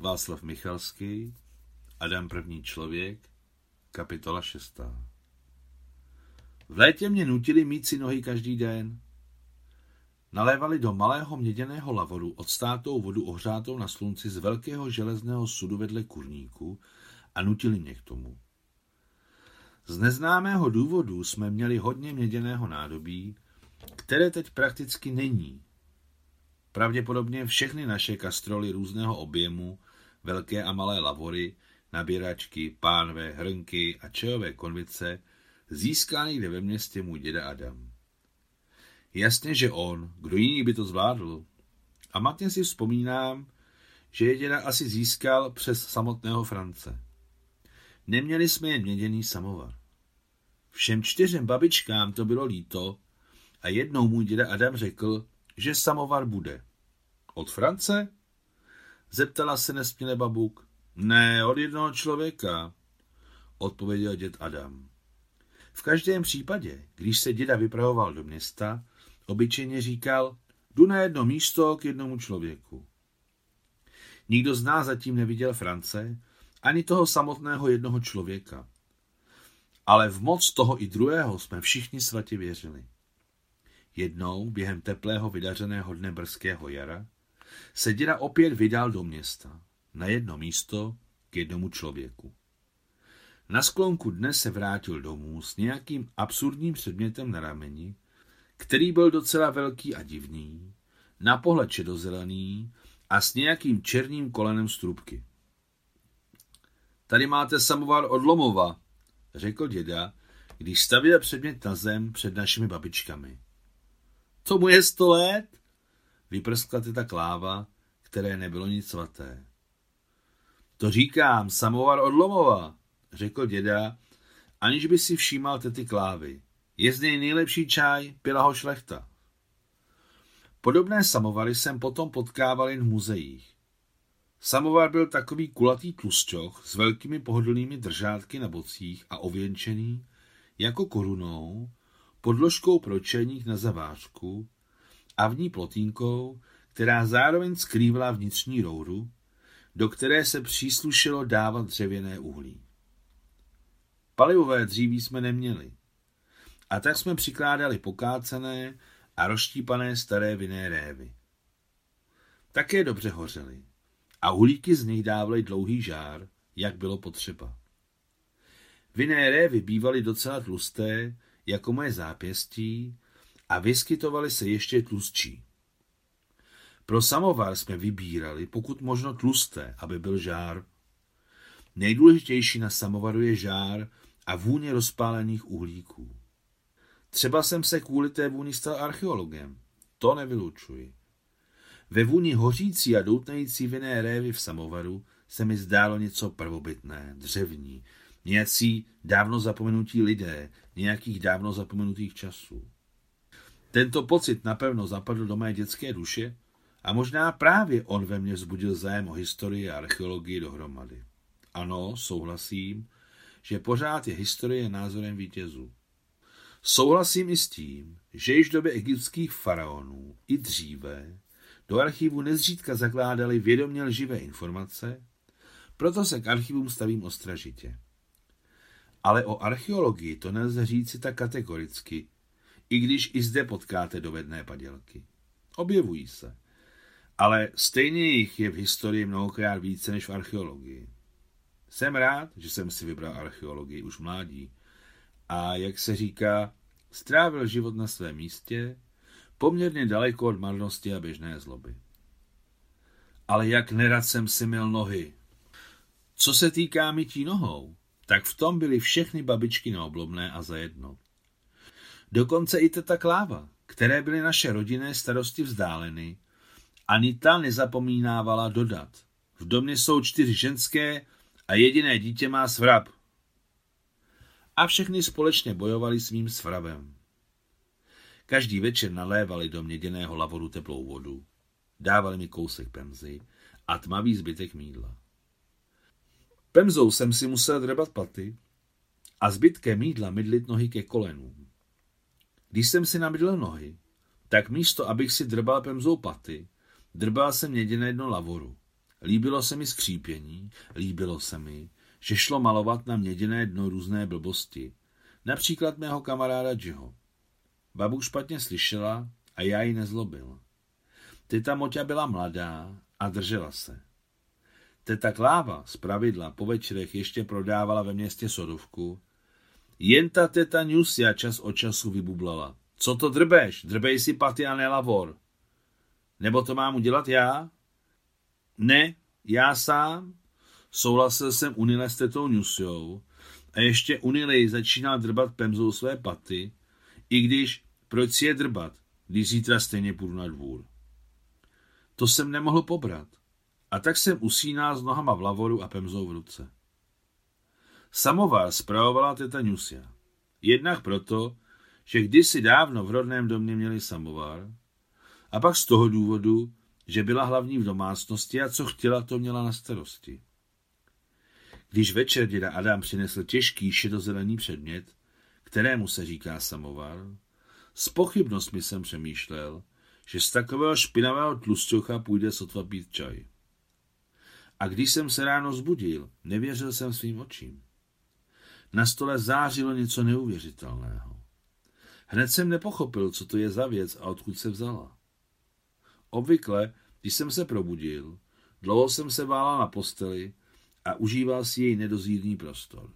Václav Michalský, Adam první člověk, kapitola šestá. V létě mě nutili mít si nohy každý den. Nalévali do malého měděného lavoru odstátou vodu ohřátou na slunci z velkého železného sudu vedle kurníku a nutili mě k tomu. Z neznámého důvodu jsme měli hodně měděného nádobí, které teď prakticky není. Pravděpodobně všechny naše kastroly různého objemu, velké a malé lavory, nabíračky, pánve, hrnky a čajové konvice získá někde ve městě můj děda Adam. Jasně, že on, kdo jiný by to zvládl. A matně si vzpomínám, že je děda asi získal přes samotného France. Neměli jsme jen měděný samovar. Všem čtyřem babičkám to bylo líto a jednou můj děda Adam řekl, že samovar bude. Od France? Zeptala se nesměle babuk. Ne, od jednoho člověka, odpověděl děd Adam. V každém případě, když se děda vypravoval do města, obyčejně říkal, jdu na jedno místo k jednomu člověku. Nikdo z nás zatím neviděl France, ani toho samotného jednoho člověka. Ale v moc toho i druhého jsme všichni svatě věřili. Jednou, během teplého vydařeného dne brzkého jara, se děda opět vydal do města, na jedno místo k jednomu člověku. Na sklonku dne se vrátil domů s nějakým absurdním předmětem na rameni, který byl docela velký a divný, na pohled čedozelený a s nějakým černým kolenem strubky. Tady máte samovar od Lomova, řekl děda, když stavěl předmět na zem před našimi babičkami. Tomu je sto let? Vyprskla teta Kláva, které nebylo nic svaté. To říkám, samovar od Lomova, řekl děda, aniž by si všímal tety Klávy. Je z něj nejlepší čaj, pila ho šlechta. Podobné samovary jsem potom potkával jen v muzeích. Samovar byl takový kulatý tlusťoch s velkými pohodlnými držátky na bocích a ověnčený, jako korunou, podložkou pro černík na zavářku a v ní plotínkou, která zároveň skrývala vnitřní rouru, do které se příslušelo dávat dřevěné uhlí. Palivové dříví jsme neměli. A tak jsme přikládali pokácené a rozštípané staré vinné révy. Také dobře hořely a uhlíky z nich dávaly dlouhý žár, jak bylo potřeba. Vinné révy bývaly docela tlusté, jako moje zápěstí, a vyskytovaly se ještě tlustší. Pro samovar jsme vybírali, pokud možno tlusté, aby byl žár. Nejdůležitější na samovaru je žár a vůně rozpálených uhlíků. Třeba jsem se kvůli té vůni stal archeologem. To nevylučuji. Ve vůni hořící a doutnající vinné révy v samovaru se mi zdálo něco prvobytné, dřevní, nějací dávno zapomenutí lidé, nějakých dávno zapomenutých časů. Tento pocit napevno zapadl do mé dětské duše a možná právě on ve mně vzbudil zájem o historii a archeologii dohromady. Ano, souhlasím, že pořád je historie názorem vítězů. Souhlasím i s tím, že již v době egyptských faraonů i dříve do archivu nezřídka zakládali vědomě lživé informace, proto se k archivům stavím ostražitě. Ale o archeologii to nelze říci tak kategoricky, i když i zde potkáte dovedné padělky. Objevují se. Ale stejně jich je v historii mnohokrát více než v archeologii. Jsem rád, že jsem si vybral archeologii už mládí. A jak se říká, strávil život na svém místě, poměrně daleko od marnosti a běžné zloby. Ale jak nerad jsem si mil nohy. Co se týká mytí nohou, tak v tom byly všechny babičky neoblobné a zajedno. Dokonce i teta Kláva, které byly naše rodinné starosti vzdáleny, ani ta nezapomínávala dodat. V domě jsou čtyři ženské a jediné dítě má svrab. A všechny společně bojovali s mým svrabem. Každý večer nalévali do měděného lavoru teplou vodu, dávali mi kousek pemzy a tmavý zbytek mídla. Pemzou jsem si musel drebat paty a zbytkem mídla mydlit nohy ke kolenům. Když jsem si namydl nohy, tak místo, abych si drbal pemzou paty, drbal jsem měděné dno lavoru Líbilo se mi skřípění, líbilo se mi, že šlo malovat na měděné dno různé blbosti, například mého kamaráda Jiho. Babu špatně slyšela a já ji nezlobil. Teta Moťa byla mladá a držela se. Teta Kláva z pravidla po večerech ještě prodávala ve městě sodovku. Jen ta teta Nusia čas od času vybublala. Co to drbeš? Drbej si paty a nelavor. Nebo to mám udělat já? Ne, já sám. Souhlasil jsem Unile s tetou Nusiou a ještě Unilej začínal drbat pemzou své paty, i když, proč si je drbat, když zítra stejně půjdu na dvůr. To jsem nemohl pobrat. A tak jsem usínal s nohama v lavoru a pemzou v ruce. Samovar spravovala teta Nusia. Jednak proto, že kdysi dávno v rodném domě měli samovar, a pak z toho důvodu, že byla hlavní v domácnosti a co chtěla, to měla na starosti. Když večer děda Adam přinesl těžký šedozelený předmět, kterému se říká samovar, s pochybnostmi jsem přemýšlel, že z takového špinavého tlusťocha půjde sotva pít čaj. A když jsem se ráno zbudil, nevěřil jsem svým očím. Na stole zářilo něco neuvěřitelného. Hned jsem nepochopil, co to je za věc a odkud se vzala. Obvykle, když jsem se probudil, dlouho jsem se válal na posteli a užíval si její nedozírný prostor.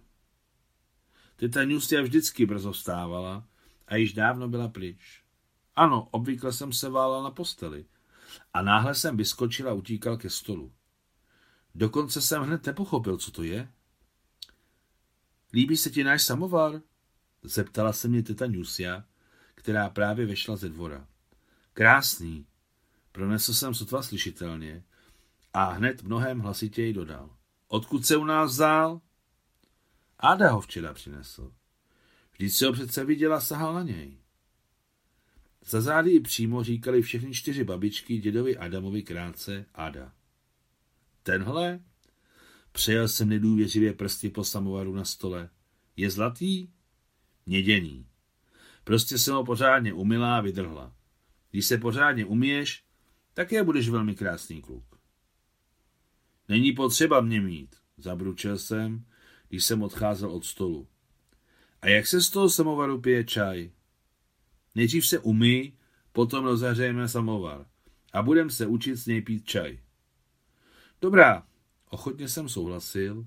Teta Nustia vždycky brzo vstávala a již dávno byla pryč. Ano, obvykle jsem se válal na posteli a náhle jsem vyskočil a utíkal ke stolu. Dokonce jsem hned nepochopil, co to je. Líbí se ti náš samovar? Zeptala se mě teta Nusia, která právě vešla ze dvora. Krásný, pronesl jsem sotva slyšitelně a hned mnohem hlasitěji dodal. Odkud se u nás vzal? Áda ho včera přinesl. Vždyť si ho přece viděla, sahal na něj. Za zády i přímo říkali všechny čtyři babičky dědovi Adamovi krátce Ada. Tenhle? Přejel jsem nedůvěřivě prsty po samovaru na stole. Je zlatý? Měděný. Prostě jsem ho pořádně umila a vydrhla. Když se pořádně umíješ, také budeš velmi krásný kluk. Není potřeba mě mít, zabručel jsem, když jsem odcházel od stolu. A jak se z toho samovaru pije čaj? Nejdřív se umí, potom rozahřejeme samovar a budem se učit s něj pít čaj. Dobrá, ochotně jsem souhlasil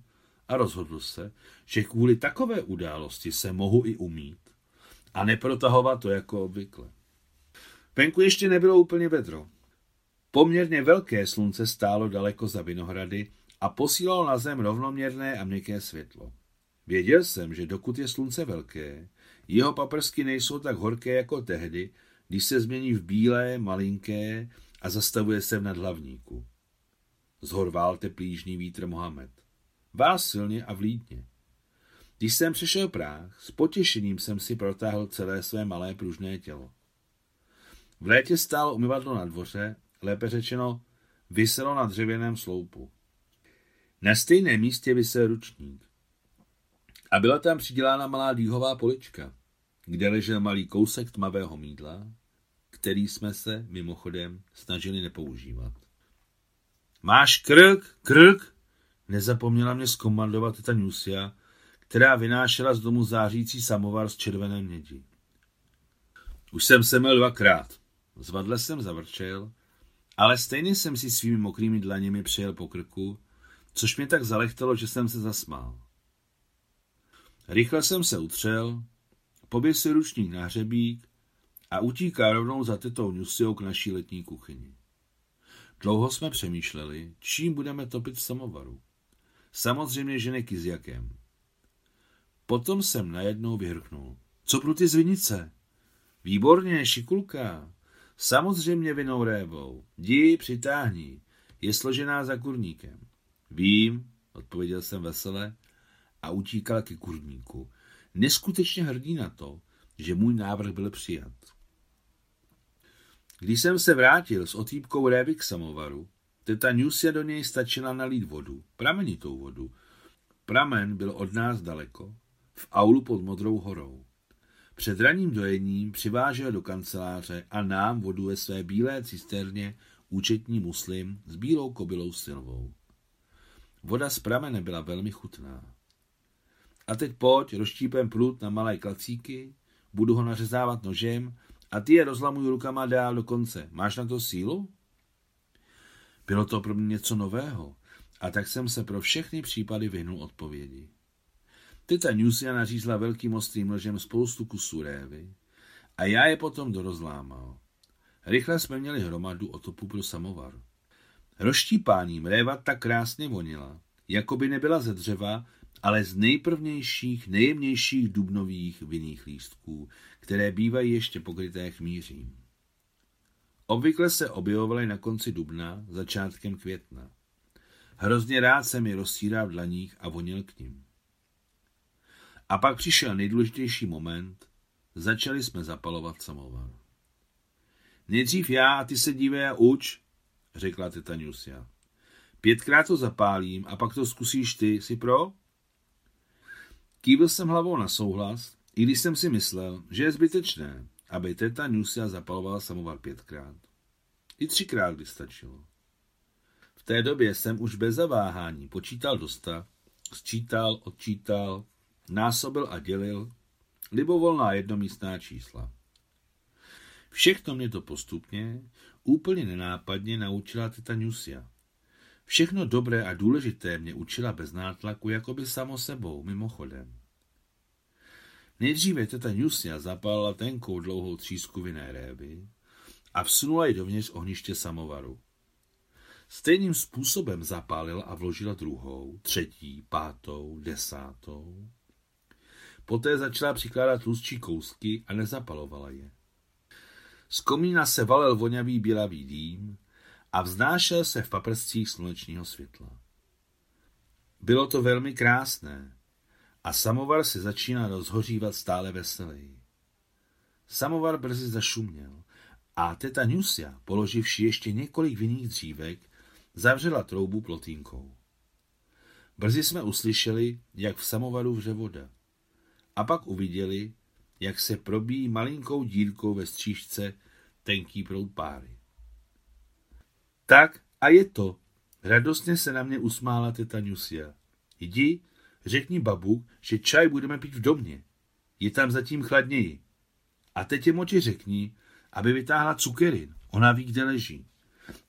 a rozhodl se, že kvůli takové události se mohu i umít a neprotahovat to jako obvykle. Venku ještě nebylo úplně vedro. Poměrně velké slunce stálo daleko za vinohrady a posílalo na zem rovnoměrné a měkké světlo. Věděl jsem, že dokud je slunce velké, jeho paprsky nejsou tak horké jako tehdy, když se změní v bílé, malinké a zastavuje se v nadhlavníku. Zhorvál teplížný vítr Mohamed. Vás silně a vlídně. Když jsem přišel práh, s potěšením jsem si protáhl celé své malé pružné tělo. V létě stálo umyvadlo na dvoře, lépe řečeno, vyselo na dřevěném sloupu. Na stejném místě vysel ručník. A byla tam přidělána malá dýhová polička, kde ležel malý kousek tmavého mídla, který jsme se, mimochodem, snažili nepoužívat. Máš krk, krk, nezapomněla mě zkomandovat teta Nusia, která vynášela z domu zářící samovar z červené mědi. Už jsem se měl dvakrát. Zvadle jsem zavrčel, ale stejně jsem si svými mokrými dlaněmi přijel po krku, což mě tak zalechtalo, že jsem se zasmál. Rychle jsem se utřel, poběh si ručník na hřebík a utíká rovnou za tetou Nusiou k naší letní kuchyni. Dlouho jsme přemýšleli, čím budeme topit v samovaru. Samozřejmě, že ne kizjakem. Potom jsem najednou vyhrknul. Co pro ty zvinice? Výborně, šikulka. Samozřejmě vinou révou. Jdi, přitáhni. Je složená za kurníkem. Vím, odpověděl jsem vesele a utíkal ke kurníku. Neskutečně hrdý na to, že můj návrh byl přijat. Když jsem se vrátil s otýpkou révy k samovaru, teta Nusia do něj stačila nalít vodu, pramenitou vodu. Pramen byl od nás daleko, v aulu pod Modrou horou. Před ranním dojením přivážel do kanceláře a nám vodu ve své bílé cisterně účetní muslim s bílou kobylou synovou. Voda z pramene byla velmi chutná. A teď pojď, rozštípem prut na malé klacíky, budu ho nařezávat nožem a ty je rozlamuju rukama dál do konce. Máš na to sílu? Bylo to pro mě něco nového a tak jsem se pro všechny případy vyhnul odpovědi. Teta Nusia nařízla velkým ostrým nožem spoustu kusů révy a já je potom dorozlámal. Rychle jsme měli hromadu otopu pro samovar. Roštípáním réva tak krásně vonila, jako by nebyla ze dřeva, ale z nejprvnějších, nejjemnějších dubnových vinných lístků, které bývají ještě pokryté chmířím. Obvykle se objevovaly na konci dubna, začátkem května. Hrozně rád jsem je rozsíral v dlaních a vonil k ním. A pak přišel nejdůležitější moment, začali jsme zapalovat samovar. Nejdřív já a ty se dívej a uč, řekla teta. Pětkrát to zapálím a pak to zkusíš ty, si pro? Kývil jsem hlavou na souhlas, i když jsem si myslel, že je zbytečné, aby teta Nusia zapalovala samovar pětkrát. I třikrát by stačilo. V té době jsem už bez zaváhání počítal dosta, sčítal, odčítal, násobil a dělil, libovolná jednomístná čísla. Všechno mě to postupně, úplně nenápadně naučila teta Nusia. Všechno dobré a důležité mě učila bez nátlaku, jako by samo sebou, mimochodem. Nejdříve teta Nusia zapálila tenkou dlouhou třísku vinné révy a vsunula ji dovnitř ohniště samovaru. Stejným způsobem zapálila a vložila druhou, třetí, pátou, desátou. Poté začala přikládat tlustší kousky a nezapalovala je. Z komína se valil vonavý bělavý dým a vznášel se v paprscích slunečního světla. Bylo to velmi krásné a samovar se začínal rozhořívat stále veseleji. Samovar brzy zašuměl a teta Nusia, položivši ještě několik vinných dřívek, zavřela troubu plotínkou. Brzy jsme uslyšeli, jak v samovaru vře voda. A pak uviděli, jak se probíjí malinkou dírkou ve střížce tenký proud páry. Tak a je to. Radostně se na mě usmála teta Nusia. Jdi, řekni babu, že čaj budeme pít v domě. Je tam zatím chladněji. A teď je moči řekni, aby vytáhla cukerin. Ona ví, kde leží.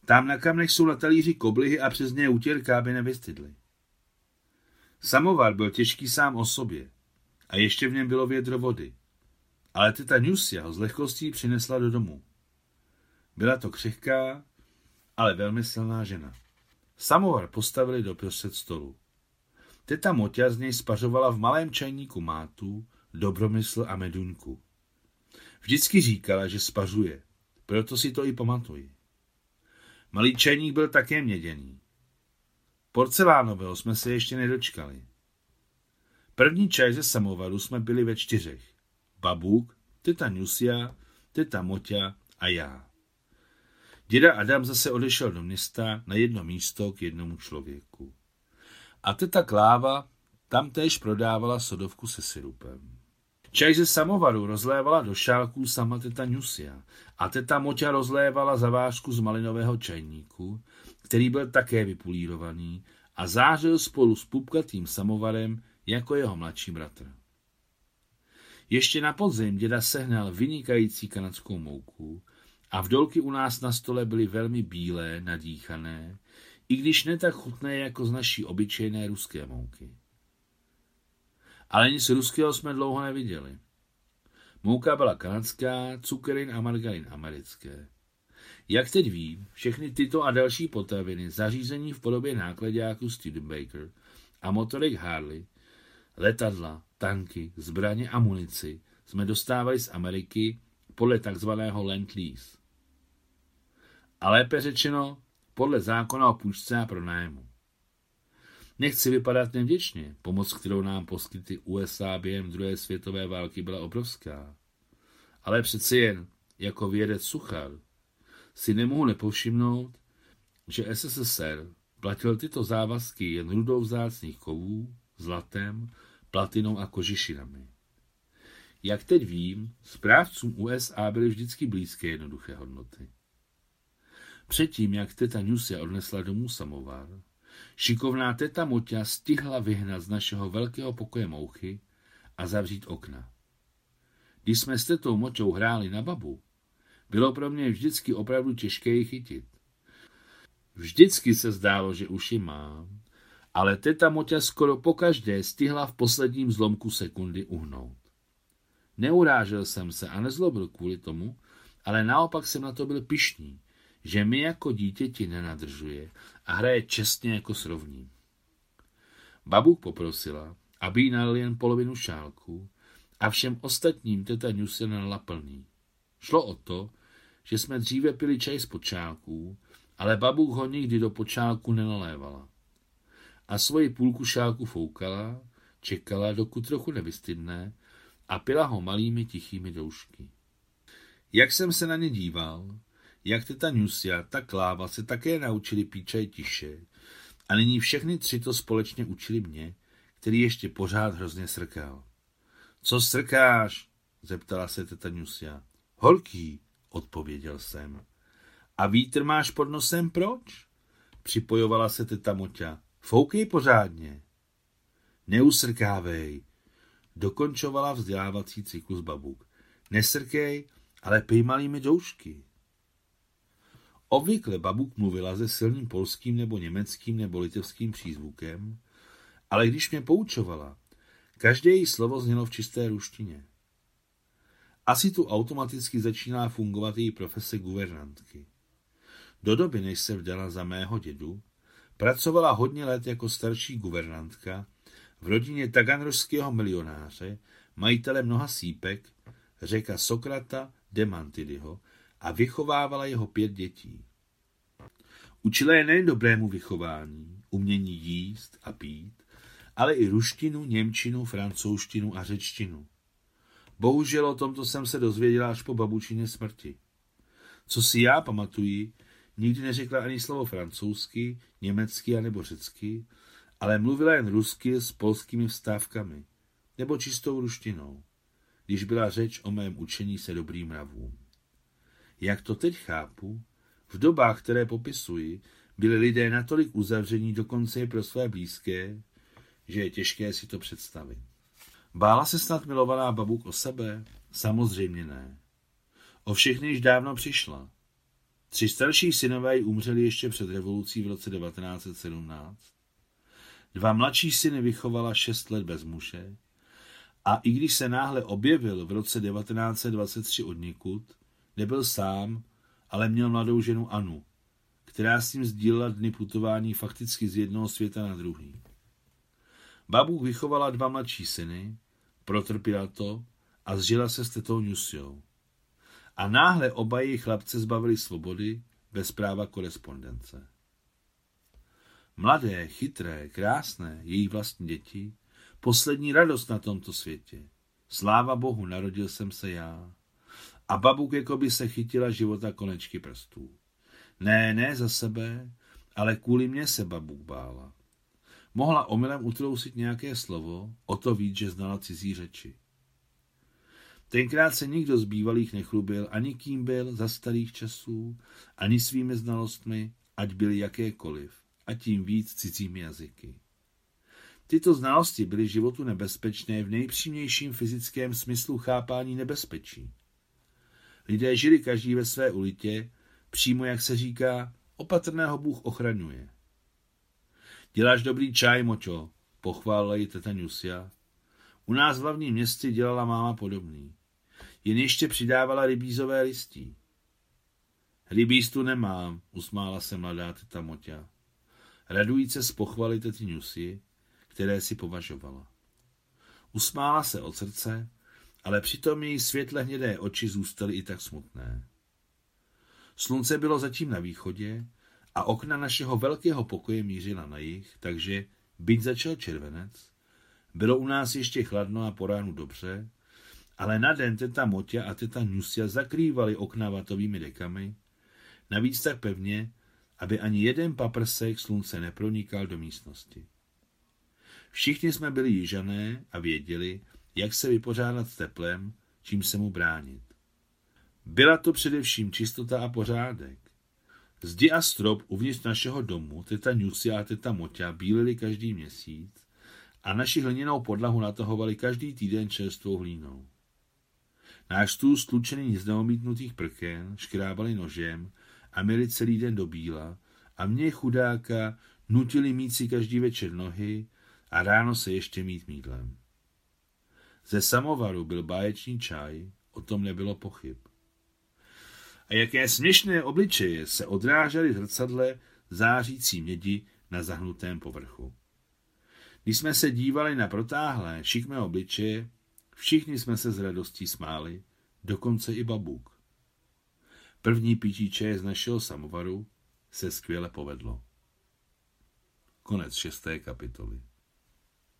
Tam na kamnech jsou na talíři koblihy a přes ně utěrka, aby nevystydly. Samovar byl těžký sám o sobě a ještě v něm bylo vědro vody. Ale teta Nusia ho z lehkostí přinesla do domu. Byla to křehká, ale velmi silná žena. Samovar postavili do prostřed stolu. Teta Moťa z něj spařovala v malém čajníku mátu, dobromysl a meduňku. Vždycky říkala, že spařuje, proto si to i pamatuji. Malý čajník byl také měděný. Porcelánového jsme se ještě nedočkali. První čaj ze samovaru jsme byli ve čtyřech. Babuk, teta Nusia, teta Moťa a já. Děda Adam zase odešel do města na jedno místo k jednomu člověku. A teta Kláva tam též prodávala sodovku se syrupem. Čaj ze samovaru rozlévala do šálků sama teta Nusia a teta Moťa rozlévala zavážku z malinového čajníku, který byl také vypulírovaný a zářil spolu s pupkatým samovarem jako jeho mladší bratr. Ještě na podzim děda sehnal vynikající kanadskou mouku a vdolky u nás na stole byly velmi bílé, nadíchané, i když ne tak chutné jako z naší obyčejné ruské mouky. Ale nic ruského jsme dlouho neviděli. Mouka byla kanadská, cukerin a margarin americké. Jak teď vím, všechny tyto a další potraviny, zařízení v podobě nákladňáku Studebaker a motorek Harley, letadla, tanky, zbraně a munici jsme dostávali z Ameriky podle takzvaného Land-Lease. A lépe řečeno, podle zákona o půjčce a pronájmu. Nechci vypadat nevděčně, pomoc, kterou nám poskytly USA během druhé světové války, byla obrovská. Ale přeci jen, jako vědec Suchar, si nemohu nepovšimnout, že SSSR platil tyto závazky jen rudou vzácných kovů, zlatem, platinou a kožišinami. Jak teď vím, správcům USA byly vždycky blízké jednoduché hodnoty. Předtím, jak teta Nusia odnesla domů samovar, šikovná teta Moťa stihla vyhnat z našeho velkého pokoje mouchy a zavřít okna. Když jsme s tetou Moťou hráli na babu, bylo pro mě vždycky opravdu těžké ji chytit. Vždycky se zdálo, že už ji mám, ale teta Moťa skoro pokaždé stihla v posledním zlomku sekundy uhnout. Neurážel jsem se a nezlobil kvůli tomu, ale naopak jsem na to byl pišný, že mi jako dítěti nenadržuje a hraje čestně jako s rovním. Babuk poprosila, aby jí nalil jen polovinu šálku a všem ostatním teta Ňuse nalila plný. Šlo o to, že jsme dříve pili čaj z počálků, ale babuk ho nikdy do počálku nenalévala. A svoji půlku šálku foukala, čekala, dokud trochu nevystydne a pila ho malými tichými doušky. Jak jsem se na ně díval, jak teta Nusia, tak Láva se také naučili pít čaj tiše a nyní všechny tři to společně učili mě, který ještě pořád hrozně srkal. Co srkáš? zeptala se teta Nusia. Holký, odpověděl jsem. A vítr máš pod nosem proč? Připojovala se teta Moťa. Foukej pořádně. Neusrkávej, dokončovala vzdělávací cyklus babuk. Nesrkej, ale pij malými doušky. Obvykle babuk mluvila se silným polským nebo německým nebo litevským přízvukem, ale když mě poučovala, každé její slovo znělo v čisté ruštině. Asi tu automaticky začíná fungovat její profese guvernantky. Do doby, než se vdala za mého dědu, pracovala hodně let jako starší guvernantka v rodině taganrožského milionáře, majitele mnoha sípek, řeka Sokrata Demantidyho a vychovávala jeho pět dětí. Učila je nejen dobrému vychování, umění jíst a pít, ale i ruštinu, němčinu, francouzštinu a řečtinu. Bohužel o tomto jsem se dozvěděla až po babučině smrti. Co si já pamatuji, nikdy neřekla ani slovo francouzsky, německy a nebo řecky, ale mluvila jen rusky s polskými vstávkami, nebo čistou ruštinou, když byla řeč o mém učení se dobrým mravům. Jak to teď chápu, v dobách, které popisuji, byli lidé natolik uzavření dokonce i pro své blízké, že je těžké si to představit. Bála se snad milovaná babuk o sebe? Samozřejmě ne. O všechny již dávno přišla. Tři starší synové jí umřeli ještě před revolucí v roce 1917. Dva mladší syny vychovala šest let bez muže a i když se náhle objevil v roce 1923 od nikud, nebyl sám, ale měl mladou ženu Anu, která s ním sdílela dny putování fakticky z jednoho světa na druhý. Babuk vychovala dva mladší syny, protrpěla to a zžila se s tetou Nusiou. A náhle oba její chlapce zbavili svobody bez práva korespondence. Mladé, chytré, krásné, její vlastní děti, poslední radost na tomto světě. Sláva Bohu, narodil jsem se já. A babuk jako by se chytila života konečky prstů. Ne, ne za sebe, ale kvůli mě se babuk bála. Mohla omylem utrousit nějaké slovo, o to víc, že znala cizí řeči. Tenkrát se nikdo z bývalých nechlubil ani kým byl za starých časů, ani svými znalostmi, ať byly jakékoliv, a tím víc cizími jazyky. Tyto znalosti byly životu nebezpečné v nejpřímějším fyzickém smyslu chápání nebezpečí. Lidé žili každý ve své ulitě, přímo jak se říká, opatrného Bůh ochraňuje. Děláš dobrý čaj, močo, pochválila ji teta Nusia. U nás v hlavním městě dělala máma podobný. Jen ještě přidávala rybízové listí. Rybíz tu nemám, usmála se mladá teta Moťa. Radujíce z pochvaly tety Nusi, které si považovala. Usmála se od srdce, ale přitom její světle hnědé oči zůstaly i tak smutné. Slunce bylo zatím na východě a okna našeho velkého pokoje mířila na jih, takže, byť začal červenec, bylo u nás ještě chladno a po ránu dobře, ale na den teta Motě a teta Nusia zakrývali okna vatovými dekami, navíc tak pevně, aby ani jeden paprsek slunce nepronikal do místnosti. Všichni jsme byli jižané a věděli, jak se vypořádat s teplem, čím se mu bránit. Byla to především čistota a pořádek. Zdi a strop uvnitř našeho domu teta Ňusi a teta Moťa bílili každý měsíc a naši hliněnou podlahu natahovali každý týden čerstvou hlínou. Náš stůl stlučený z neomítnutých prken škrábali nožem a měli celý den do bíla a mě chudáka nutili mít si každý večer nohy a ráno se ještě mít mídlem. Ze samovaru byl báječný čaj, o tom nebylo pochyb. A jaké směšné obličeje se odrážely v zrcadle zářící mědi na zahnutém povrchu. Když jsme se dívali na protáhlé, šikmé obličeje, všichni jsme se s radostí smáli, dokonce i babuk. První pití čaje z našeho samovaru se skvěle povedlo. Konec šesté kapitoly.